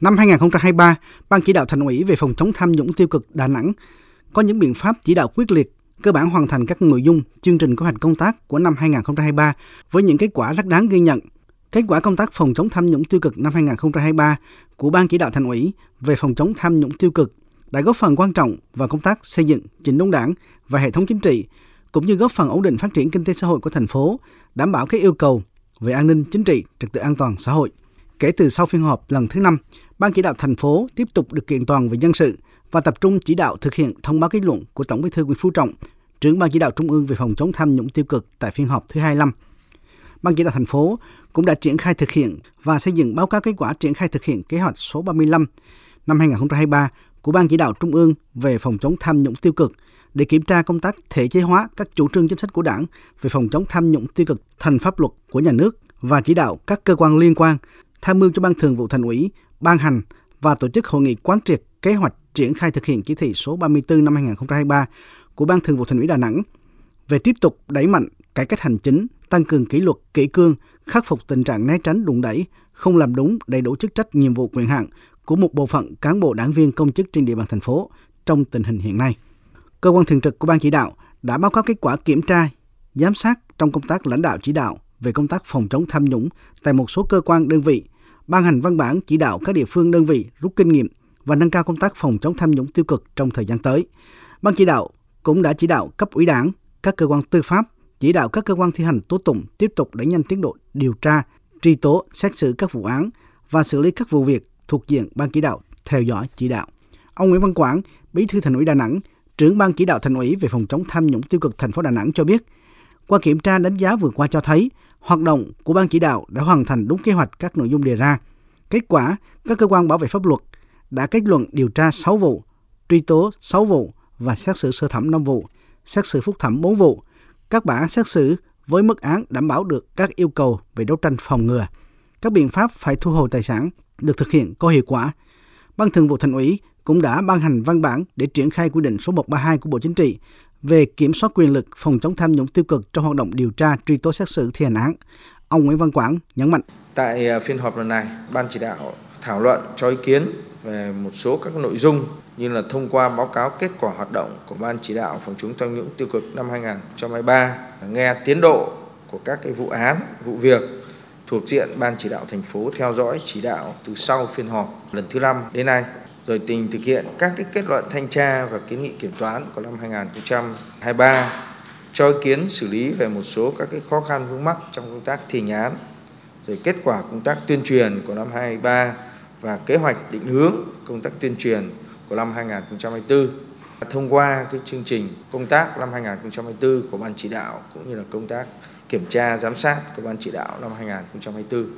Năm 2023, Ban chỉ đạo thành ủy về phòng chống tham nhũng tiêu cực Đà Nẵng có những biện pháp chỉ đạo quyết liệt, cơ bản hoàn thành các nội dung, chương trình kế hoạch công tác của năm 2023 với những kết quả rất đáng ghi nhận. Kết quả công tác phòng chống tham nhũng tiêu cực năm 2023 của Ban chỉ đạo thành ủy về phòng chống tham nhũng tiêu cực đã góp phần quan trọng vào công tác xây dựng chỉnh đốn đảng và hệ thống chính trị, cũng như góp phần ổn định phát triển kinh tế xã hội của thành phố, đảm bảo các yêu cầu về an ninh chính trị, trật tự an toàn xã hội. Kể từ sau phiên họp lần thứ năm, Ban chỉ đạo thành phố tiếp tục được kiện toàn về nhân sự và tập trung chỉ đạo thực hiện thông báo kết luận của Tổng Bí thư Nguyễn Phú Trọng, trưởng Ban chỉ đạo Trung ương về phòng chống tham nhũng tiêu cực tại phiên họp thứ 25. Ban chỉ đạo thành phố cũng đã triển khai thực hiện và xây dựng báo cáo kết quả triển khai thực hiện kế hoạch số 35 năm 2023 của Ban chỉ đạo Trung ương về phòng chống tham nhũng tiêu cực để kiểm tra công tác thể chế hóa các chủ trương chính sách của Đảng về phòng chống tham nhũng tiêu cực thành pháp luật của nhà nước và chỉ đạo các cơ quan liên quan tham mưu cho Ban Thường vụ Thành ủy ban hành và tổ chức hội nghị quán triệt kế hoạch triển khai thực hiện chỉ thị số 34 năm 2023 của Ban Thường vụ Thành ủy Đà Nẵng về tiếp tục đẩy mạnh cải cách hành chính, tăng cường kỷ luật, kỷ cương, khắc phục tình trạng né tránh đụng đẩy, không làm đúng đầy đủ chức trách nhiệm vụ quyền hạn của một bộ phận cán bộ đảng viên công chức trên địa bàn thành phố trong tình hình hiện nay. Cơ quan thường trực của Ban chỉ đạo đã báo cáo kết quả kiểm tra, giám sát trong công tác lãnh đạo chỉ đạo về công tác phòng chống tham nhũng tại một số cơ quan đơn vị, ban hành văn bản chỉ đạo các địa phương đơn vị rút kinh nghiệm và nâng cao công tác phòng chống tham nhũng tiêu cực trong thời gian tới. Ban chỉ đạo cũng đã chỉ đạo cấp ủy đảng, các cơ quan tư pháp, chỉ đạo các cơ quan thi hành tố tụng tiếp tục đẩy nhanh tiến độ điều tra, truy tố, xét xử các vụ án và xử lý các vụ việc thuộc diện ban chỉ đạo theo dõi chỉ đạo. Ông Nguyễn Văn Quảng, Bí thư Thành ủy Đà Nẵng, trưởng ban chỉ đạo Thành ủy về phòng chống tham nhũng tiêu cực thành phố Đà Nẵng cho biết, qua kiểm tra đánh giá vừa qua cho thấy, hoạt động của ban chỉ đạo đã hoàn thành đúng kế hoạch các nội dung đề ra. Kết quả, các cơ quan bảo vệ pháp luật đã kết luận điều tra 6 vụ, truy tố 6 vụ và xét xử sơ thẩm 5 vụ, xét xử phúc thẩm 4 vụ. Các bản xét xử với mức án đảm bảo được các yêu cầu về đấu tranh phòng ngừa. Các biện pháp phải thu hồi tài sản được thực hiện có hiệu quả. Ban Thường vụ Thành ủy cũng đã ban hành văn bản để triển khai quy định số 132 của Bộ Chính trị về kiểm soát quyền lực phòng chống tham nhũng tiêu cực trong hoạt động điều tra, truy tố xét xử thi hành án. Ông Nguyễn Văn Quảng nhấn mạnh. Tại à, phiên họp lần này, Ban chỉ đạo thảo luận cho ý kiến về một số các nội dung như là thông qua báo cáo kết quả hoạt động của Ban chỉ đạo phòng chống tham nhũng tiêu cực năm 2023, nghe tiến độ của các cái vụ án, vụ việc thuộc diện Ban chỉ đạo thành phố theo dõi chỉ đạo từ sau phiên họp lần thứ năm đến nay rồi tình thực hiện các cái kết luận thanh tra và kiến nghị kiểm toán của năm 2023 cho ý kiến xử lý về một số các cái khó khăn vướng mắc trong công tác thi hành án. Rồi kết quả công tác tuyên truyền của năm 2023 và kế hoạch định hướng công tác tuyên truyền của năm 2024 thông qua cái chương trình công tác năm 2024 của ban chỉ đạo cũng như là công tác kiểm tra giám sát của ban chỉ đạo năm 2024